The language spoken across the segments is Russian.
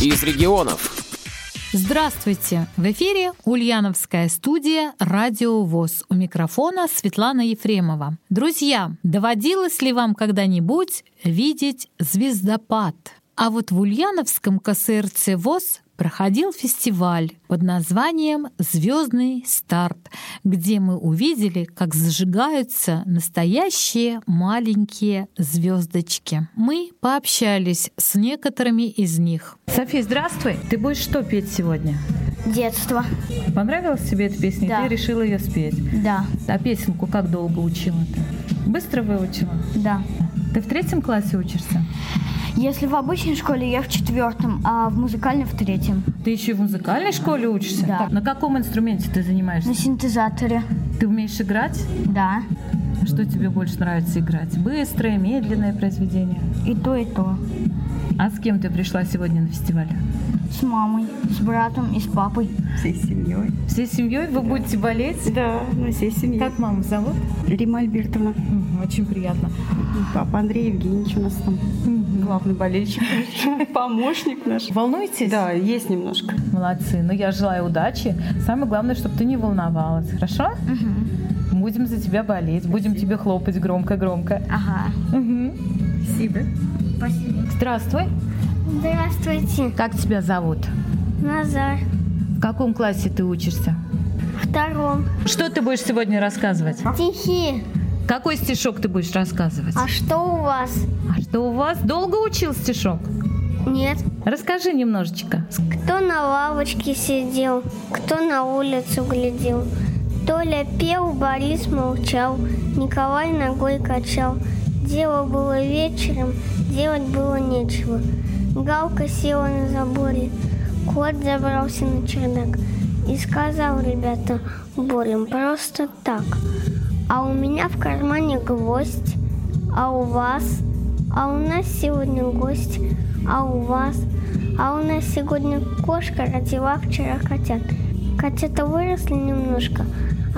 из регионов. Здравствуйте! В эфире Ульяновская студия «Радио ВОЗ». У микрофона Светлана Ефремова. Друзья, доводилось ли вам когда-нибудь видеть звездопад? А вот в Ульяновском КСРЦ ВОЗ проходил фестиваль под названием «Звездный старт», где мы увидели, как зажигаются настоящие маленькие звездочки. Мы пообщались с некоторыми из них. София, здравствуй! Ты будешь что петь сегодня? Детство. Понравилась тебе эта песня? Да. Ты решила ее спеть? Да. А песенку как долго учила ты? Быстро выучила? Да. Ты в третьем классе учишься? Если в обычной школе я в четвертом, а в музыкальной в третьем. Ты еще в музыкальной школе учишься? Да. На каком инструменте ты занимаешься? На синтезаторе. Ты умеешь играть? Да. Что тебе больше нравится играть? Быстрое, медленное произведение? И то, и то. А с кем ты пришла сегодня на фестиваль? С мамой, с братом и с папой. Всей семьей. Всей семьей вы будете болеть? Да, мы всей семьей. Как маму зовут? Рима Альбертовна. Очень приятно. Папа Андрей Евгеньевич у нас там главный болельщик. Помощник наш. Волнуетесь? Да, есть немножко. Молодцы. Ну, я желаю удачи. Самое главное, чтобы ты не волновалась. Хорошо? Будем за тебя болеть. Будем тебе хлопать громко-громко. Ага. Мгм. Спасибо. Спасибо. Здравствуй. Здравствуйте. Как тебя зовут? Назар. В каком классе ты учишься? Втором. Что ты будешь сегодня рассказывать? Стихи. Какой стишок ты будешь рассказывать? А что у вас? А что у вас? Долго учил стишок? Нет. Расскажи немножечко. Кто на лавочке сидел, кто на улицу глядел. Толя пел, Борис молчал, Николай ногой качал. Дело было вечером, делать было нечего. Галка села на заборе, кот забрался на чердак и сказал, ребята, борем просто так. А у меня в кармане гвоздь, а у вас, а у нас сегодня гость, а у вас, а у нас сегодня кошка родила вчера котят. Котята выросли немножко,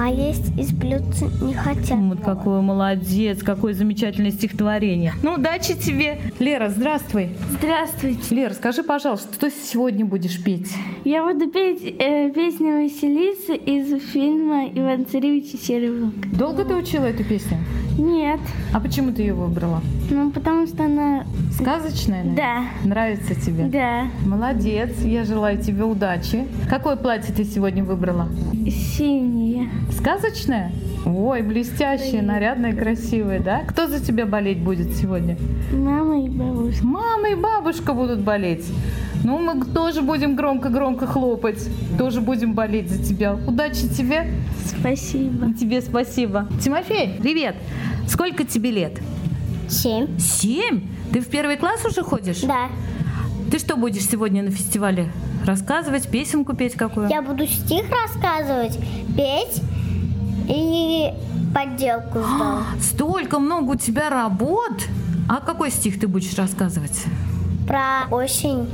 а есть из блюдца не хотят. Вот какой молодец, какое замечательное стихотворение. Ну, удачи тебе. Лера, здравствуй. Здравствуйте. Лера, скажи, пожалуйста, что сегодня будешь петь? Я буду петь э, песню Василисы из фильма «Иван Царевич и Серый волк». Долго ты учила эту песню? Нет, А почему ты ее выбрала? Ну потому что она... Сказочная? наверное? Да, Нравится тебе? да, Молодец, я желаю тебе удачи. Какое платье ты сегодня выбрала? синяя. Сказочное? Ой, блестящее, нарядное, красивое, да? Кто за тебя болеть будет сегодня? Мама и бабушка. Мама и бабушка будут болеть. Ну, мы тоже будем громко-громко хлопать. Тоже будем болеть за тебя. Удачи тебе. Спасибо. И тебе спасибо. Тимофей, привет. Сколько тебе лет? Семь. Семь? Ты в первый класс уже ходишь? Да. Ты что будешь сегодня на фестивале рассказывать, песенку петь какую? Я буду стих рассказывать, петь и подделку сдал. Столько много у тебя работ. А какой стих ты будешь рассказывать? Про осень.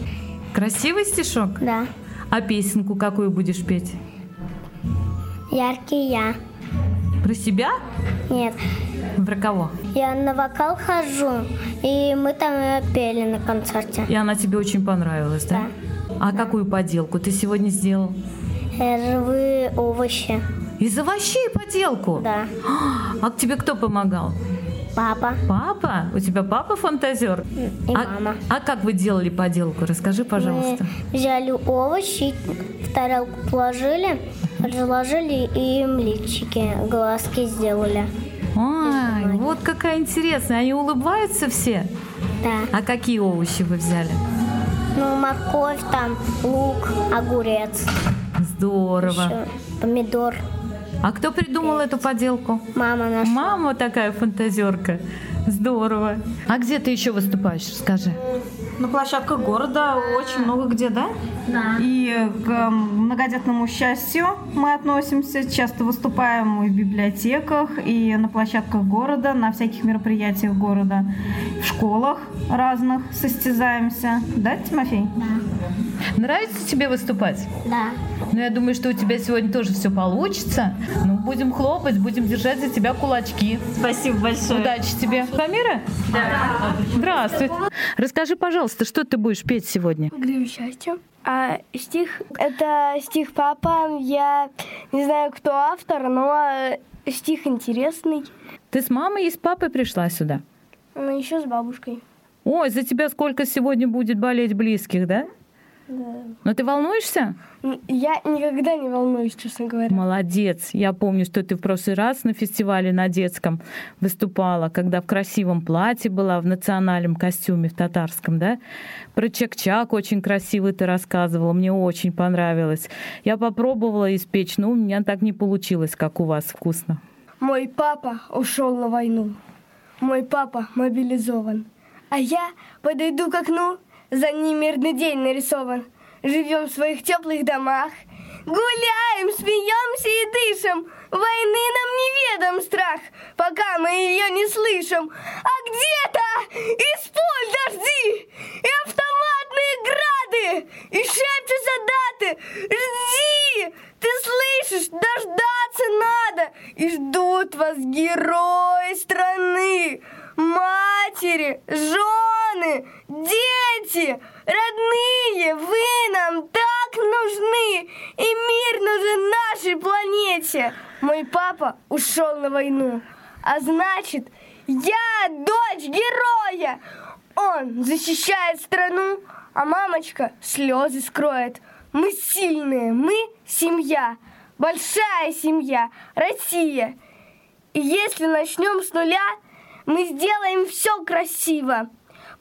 Красивый стишок? Да. А песенку какую будешь петь? Яркий я. Про себя? Нет. Про кого? Я на вокал хожу, и мы там пели на концерте. И она тебе очень понравилась, да? А какую поделку ты сегодня сделал? Живые овощи. Из овощей поделку? Да. А тебе кто помогал? Папа Папа? У тебя папа фантазер? и а, мама. а как вы делали поделку? Расскажи, пожалуйста. Мы взяли овощи, в тарелку положили, разложили и им личики, глазки сделали. Ой, вот какая интересная. Они улыбаются все? Да. А какие овощи вы взяли? Ну, морковь там, лук, огурец, Здорово. еще помидор. А кто придумал эту поделку? Мама наша. Мама такая фантазерка. Здорово. А где ты еще выступаешь? Расскажи. На площадках города очень много где, да? Да. И к э, многодетному счастью мы относимся. Часто выступаем и в библиотеках, и на площадках города, на всяких мероприятиях города, в школах разных состязаемся. Да, Тимофей? Нравится тебе выступать? Да. Ну, я думаю, что у тебя сегодня тоже все получится. Ну, будем хлопать, будем держать за тебя кулачки. Спасибо большое. Удачи тебе. Самира? Да. Здравствуй. Расскажи, пожалуйста, пожалуйста, что ты будешь петь сегодня? Грею счастье. А стих — это стих папа. Я не знаю, кто автор, но стих интересный. Ты с мамой и с папой пришла сюда? Ну, еще с бабушкой. Ой, за тебя сколько сегодня будет болеть близких, да? Да. Но ты волнуешься? Я никогда не волнуюсь, честно говоря. Молодец. Я помню, что ты в прошлый раз на фестивале на детском выступала, когда в красивом платье была, в национальном костюме, в татарском, да? Про чак-чак очень красиво ты рассказывала, мне очень понравилось. Я попробовала испечь, но у меня так не получилось, как у вас вкусно. Мой папа ушел на войну. Мой папа мобилизован. А я подойду к окну за ним мирный день нарисован. Живем в своих теплых домах, Гуляем, смеемся и дышим. Войны нам неведом страх, пока мы ее не слышим. А где-то из пуль дожди и автоматные грады, и шепчутся даты. Жди, ты слышишь, дождаться надо. И ждут вас герои страны, матери, жены, дети, родные. Вы нам так нужны, и мир нужен нашей планете. Мой папа ушел на войну, а значит, я дочь героя. Он защищает страну, а мамочка слезы скроет. Мы сильные, мы семья, большая семья, Россия. И если начнем с нуля, мы сделаем все красиво.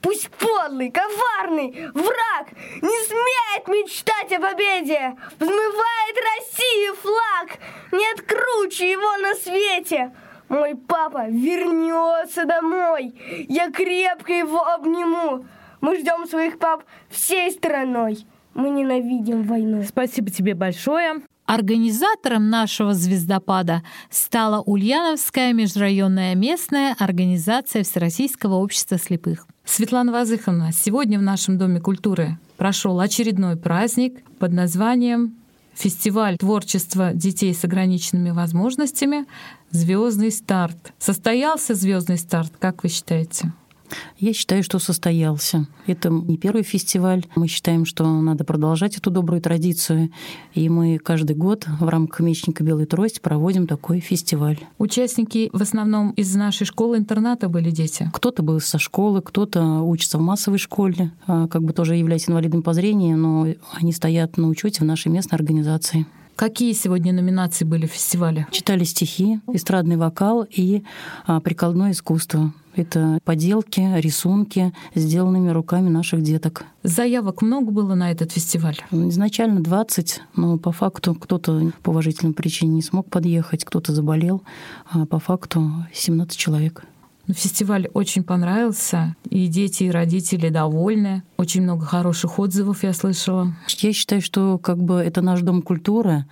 Пусть подлый, коварный враг не смеет мечтать о победе. Взмывает России флаг, нет круче его на свете. Мой папа вернется домой, я крепко его обниму. Мы ждем своих пап всей страной. Мы ненавидим войну. Спасибо тебе большое. Организатором нашего звездопада стала Ульяновская межрайонная местная организация Всероссийского общества слепых. Светлана Вазыховна, сегодня в нашем Доме культуры прошел очередной праздник под названием фестиваль творчества детей с ограниченными возможностями Звездный старт. Состоялся звездный старт, как вы считаете? Я считаю, что состоялся. Это не первый фестиваль. Мы считаем, что надо продолжать эту добрую традицию. И мы каждый год в рамках «Мечника Белой Трость» проводим такой фестиваль. Участники в основном из нашей школы-интерната были дети? Кто-то был со школы, кто-то учится в массовой школе, а, как бы тоже являясь инвалидом по зрению, но они стоят на учете в нашей местной организации. Какие сегодня номинации были в фестивале? Читали стихи, эстрадный вокал и а, прикладное искусство. Это поделки, рисунки, сделанными руками наших деток. Заявок много было на этот фестиваль? Изначально 20, но по факту кто-то по уважительным причинам не смог подъехать, кто-то заболел, а по факту 17 человек. Ну, фестиваль очень понравился, и дети, и родители довольны. Очень много хороших отзывов я слышала. Я считаю, что как бы это наш дом культуры,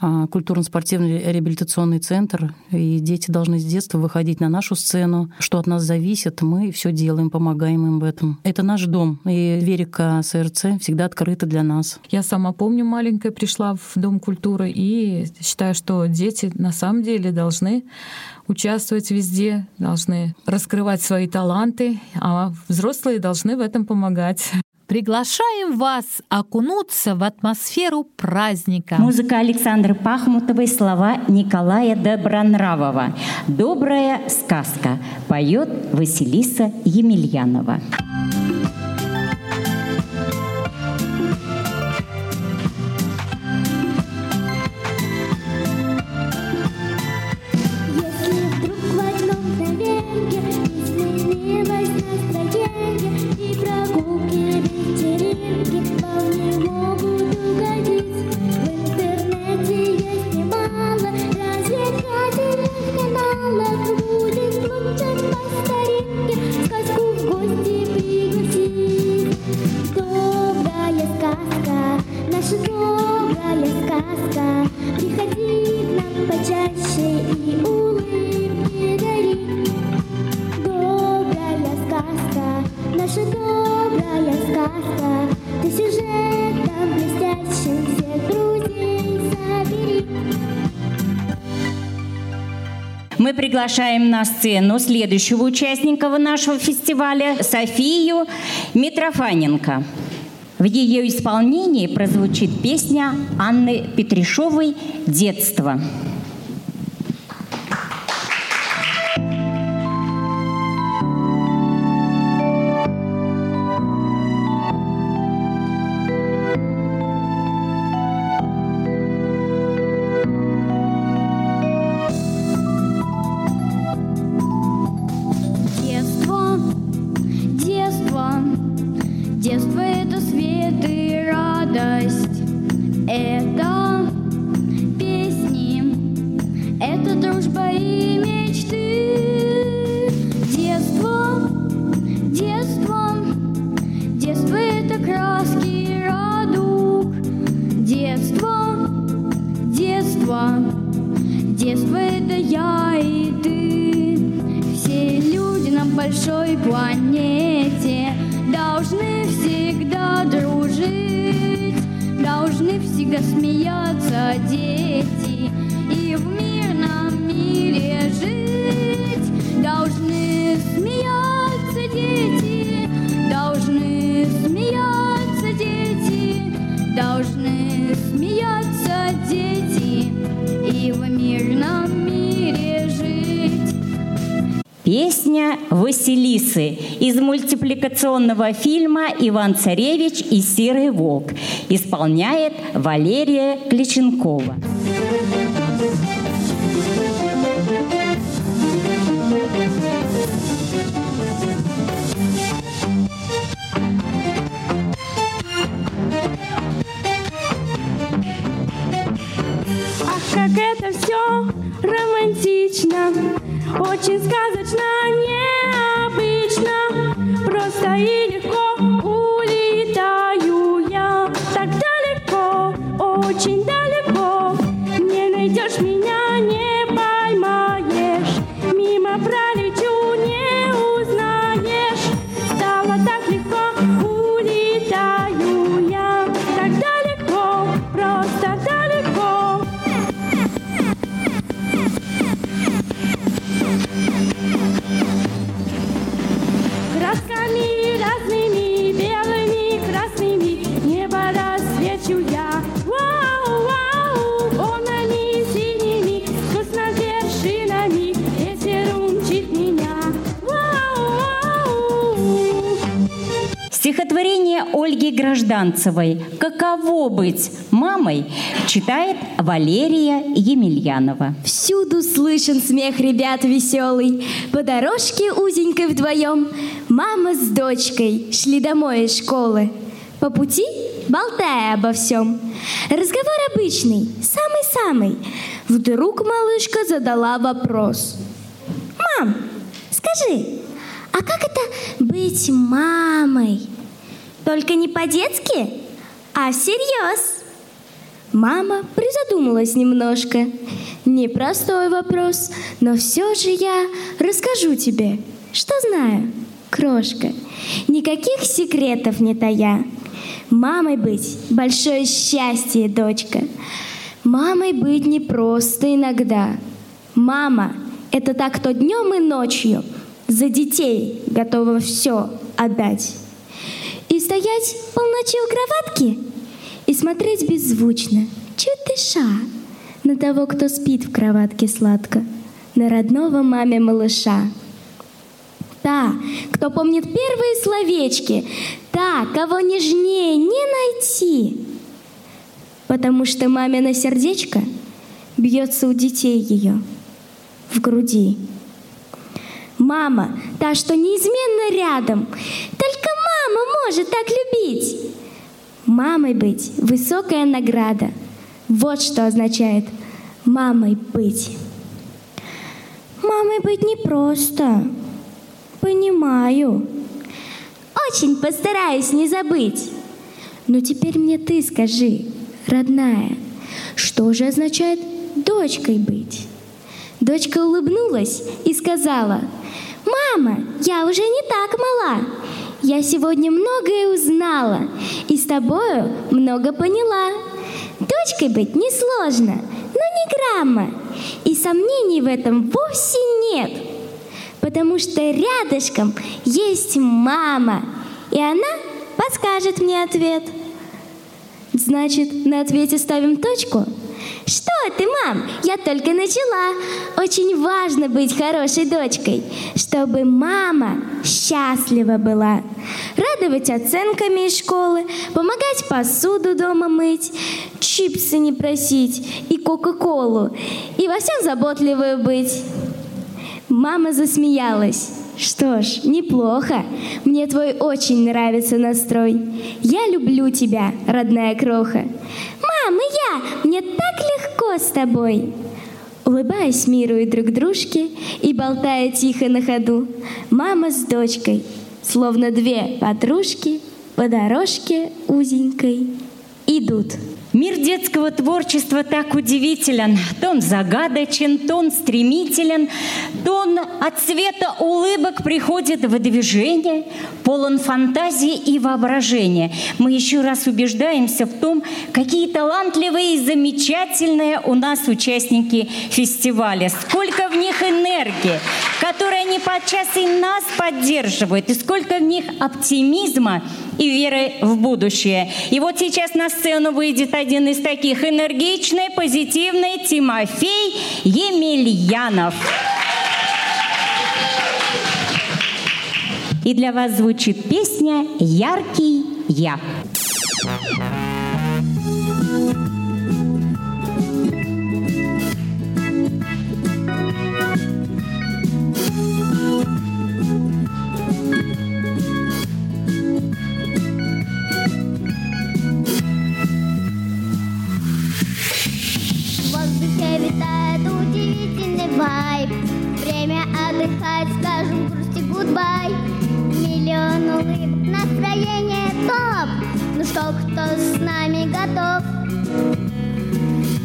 а, культурно-спортивный реабилитационный центр, и дети должны с детства выходить на нашу сцену. Что от нас зависит, мы все делаем, помогаем им в этом. Это наш дом, и двери к СРЦ всегда открыты для нас. Я сама помню, маленькая пришла в Дом культуры, и считаю, что дети на самом деле должны участвовать везде, должны раскрывать свои таланты, а взрослые должны в этом помогать. Приглашаем вас окунуться в атмосферу праздника. Музыка Александры Пахмутовой, слова Николая Добронравова. «Добрая сказка» поет Василиса Емельянова. Приглашаем на сцену следующего участника нашего фестиваля Софию Митрофаненко. В ее исполнении прозвучит песня Анны Петришовой «Детство». Детство это я и ты, все люди на большой планете должны всегда дружить, должны всегда смеяться дети и в мирном мире жить, должны смеяться дети. Василисы из мультипликационного фильма «Иван Царевич и Серый волк» исполняет Валерия Кличенкова. Как это все романтично, очень сказочно, необычно, просто и улетаю я так далеко, очень далеко. Не найдешь меня, не поймаешь, мимо пролечу, Ольги Гражданцевой «Каково быть мамой» читает Валерия Емельянова. Всюду слышен смех ребят веселый. По дорожке узенькой вдвоем Мама с дочкой шли домой из школы. По пути болтая обо всем. Разговор обычный, самый-самый. Вдруг малышка задала вопрос. «Мам, скажи, а как это быть мамой? Только не по-детски, а всерьез?» Мама призадумалась немножко. Непростой вопрос, но все же я расскажу тебе, что знаю, крошка. Никаких секретов не тая. Мамой быть — большое счастье, дочка. Мамой быть не просто иногда. Мама — это так, кто днем и ночью за детей готова все отдать. И стоять полночи у кроватки и смотреть беззвучно, чуть дыша, на того, кто спит в кроватке сладко, на родного маме малыша. Та, кто помнит первые словечки, та, кого нежнее не найти, потому что мамино сердечко бьется у детей ее в груди. Мама, та, что неизменно рядом, только может так любить. Мамой быть — высокая награда. Вот что означает мамой быть. Мамой быть непросто. Понимаю. Очень постараюсь не забыть. Но теперь мне ты скажи, родная, что же означает дочкой быть? Дочка улыбнулась и сказала, «Мама, я уже не так мала. Я сегодня многое узнала и с тобою много поняла. Дочкой быть несложно, но не грамма. И сомнений в этом вовсе нет, потому что рядышком есть мама, и она подскажет мне ответ. Значит, на ответе ставим точку? Что ты, мам? Я только начала. Очень важно быть хорошей дочкой, чтобы мама счастлива была. Радовать оценками из школы, помогать посуду дома мыть, чипсы не просить и кока-колу, и во всем заботливую быть. Мама засмеялась. Что ж, неплохо. Мне твой очень нравится настрой. Я люблю тебя, родная кроха. Мам, и я, мне так легко с тобой. Улыбаясь миру и друг дружке и болтая тихо на ходу, мама с дочкой, словно две подружки, по дорожке узенькой идут. Мир детского творчества так удивителен. То он загадочен, то он стремителен, то он от цвета улыбок приходит в движение, полон фантазии и воображения. Мы еще раз убеждаемся в том, какие талантливые и замечательные у нас участники фестиваля. Сколько в них энергии, которая они подчас и нас поддерживают, и сколько в них оптимизма и веры в будущее. И вот сейчас на сцену выйдет один из таких энергичный, позитивный Тимофей Емельянов. И для вас звучит песня «Яркий я». В гудбай Миллион улыбок, настроение топ. Ну что, кто с нами готов?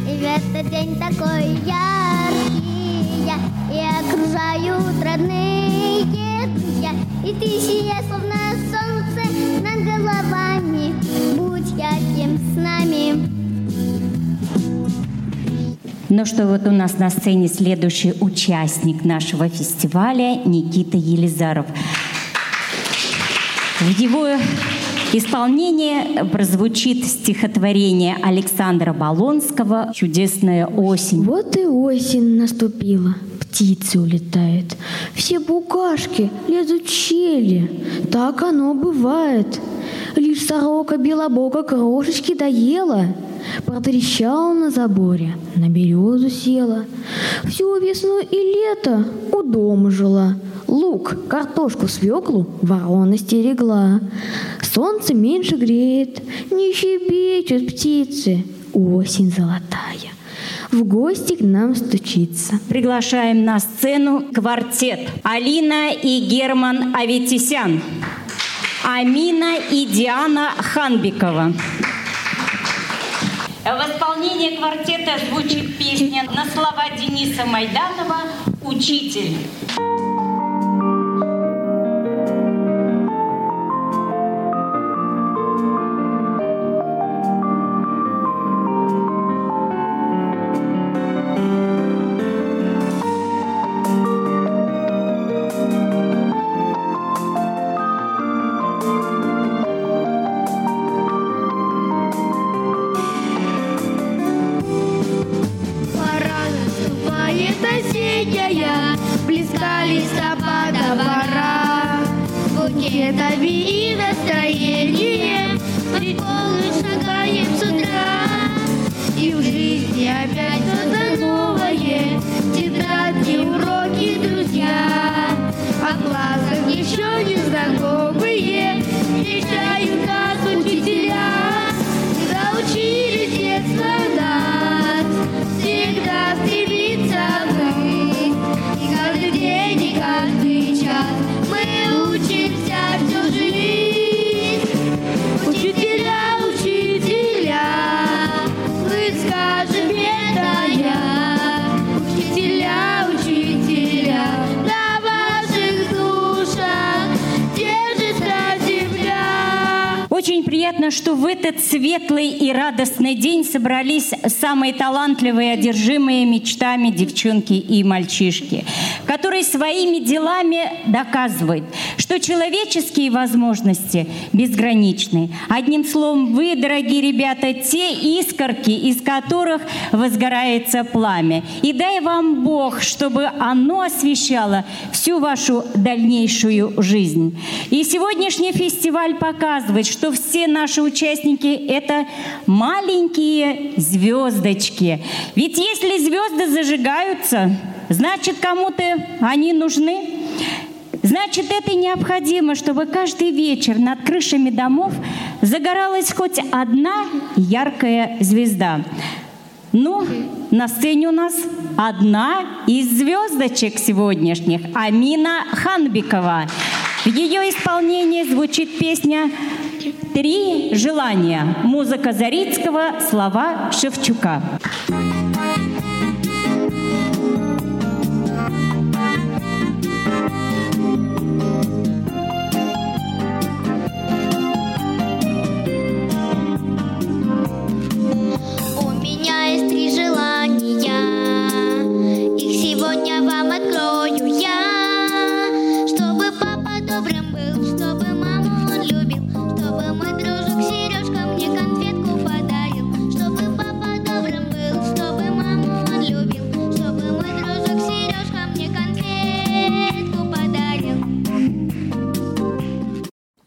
И в этот день такой яркий я И окружают родные друзья И ты сияй, словно Ну что, вот у нас на сцене следующий участник нашего фестиваля Никита Елизаров. В его исполнении прозвучит стихотворение Александра Болонского «Чудесная осень». Вот и осень наступила, птицы улетают, все букашки лезут в щели. Так оно бывает. Лишь сорока белобока крошечки доела, протрещала на заборе, на березу села. Всю весну и лето у дома жила. Лук, картошку, свеклу ворона стерегла. Солнце меньше греет, не щебечут птицы. Осень золотая в гости к нам стучится. Приглашаем на сцену квартет Алина и Герман Аветисян, Амина и Диана Ханбикова. В исполнении квартета звучит песня на слова Дениса Майданова «Учитель». Этот светлый и радостный день собрались самые талантливые, одержимые мечтами девчонки и мальчишки, которые своими делами доказывают, что человеческие возможности безграничны. Одним словом, вы, дорогие ребята, те искорки, из которых возгорается пламя. И дай вам Бог, чтобы оно освещало всю вашу дальнейшую жизнь. И сегодняшний фестиваль показывает, что все наши участники — это маленькие звездочки. Ведь если звезды зажигаются, значит, кому-то они нужны. Значит, это необходимо, чтобы каждый вечер над крышами домов загоралась хоть одна яркая звезда. Ну, на сцене у нас одна из звездочек сегодняшних, Амина Ханбикова. В ее исполнении звучит песня «Три желания». Музыка Зарицкого, слова Шевчука. У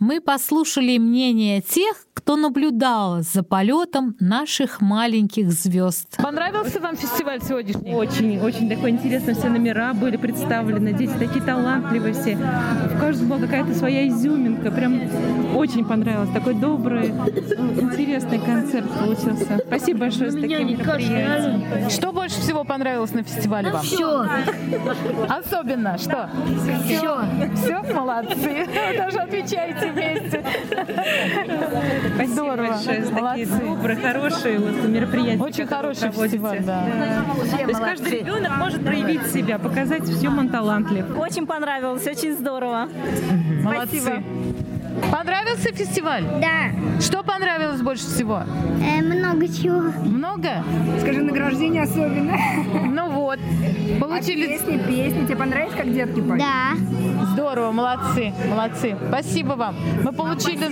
Мы послушали мнение тех, кто наблюдал за полетом наших маленьких звезд. Понравился вам фестиваль сегодняшний? Очень, очень такой интересно. Все номера были представлены. Дети такие талантливые все. В каждом была какая-то своя изюминка. Прям очень понравилось. Такой добрый, ну, интересный концерт получился. Спасибо большое за такие мероприятия. Что больше всего понравилось на фестивале вам? Всё. Особенно что? Всё. Все? Молодцы. Даже отвечаете вместе. Спасибо Здорово. большое за такие Молодцы. добрые, хорошие вот мероприятия. Очень хороший фестиваль, да. То есть каждый ребенок может проявить себя, показать, в чем он талантлив. Очень понравилось, очень здорово. Молодцы. Понравился фестиваль? Да. Что понравилось больше всего? Э, много чего. Много? Скажи, награждение особенно. Ну вот. Получили... А песни, песни. Тебе понравилось, как детки поют? Да. Здорово, молодцы, молодцы. Спасибо вам. Мы получили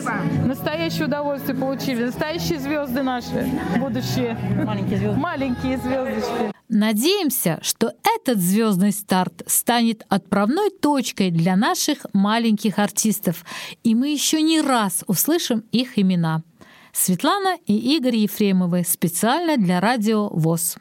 настоящее удовольствие, получили. Настоящие звезды наши, будущие. Маленькие звезды. Маленькие звездочки. Надеемся, что этот звездный старт станет отправной точкой для наших маленьких артистов, и мы еще не раз услышим их имена. Светлана и Игорь Ефремовы специально для радио ВОЗ.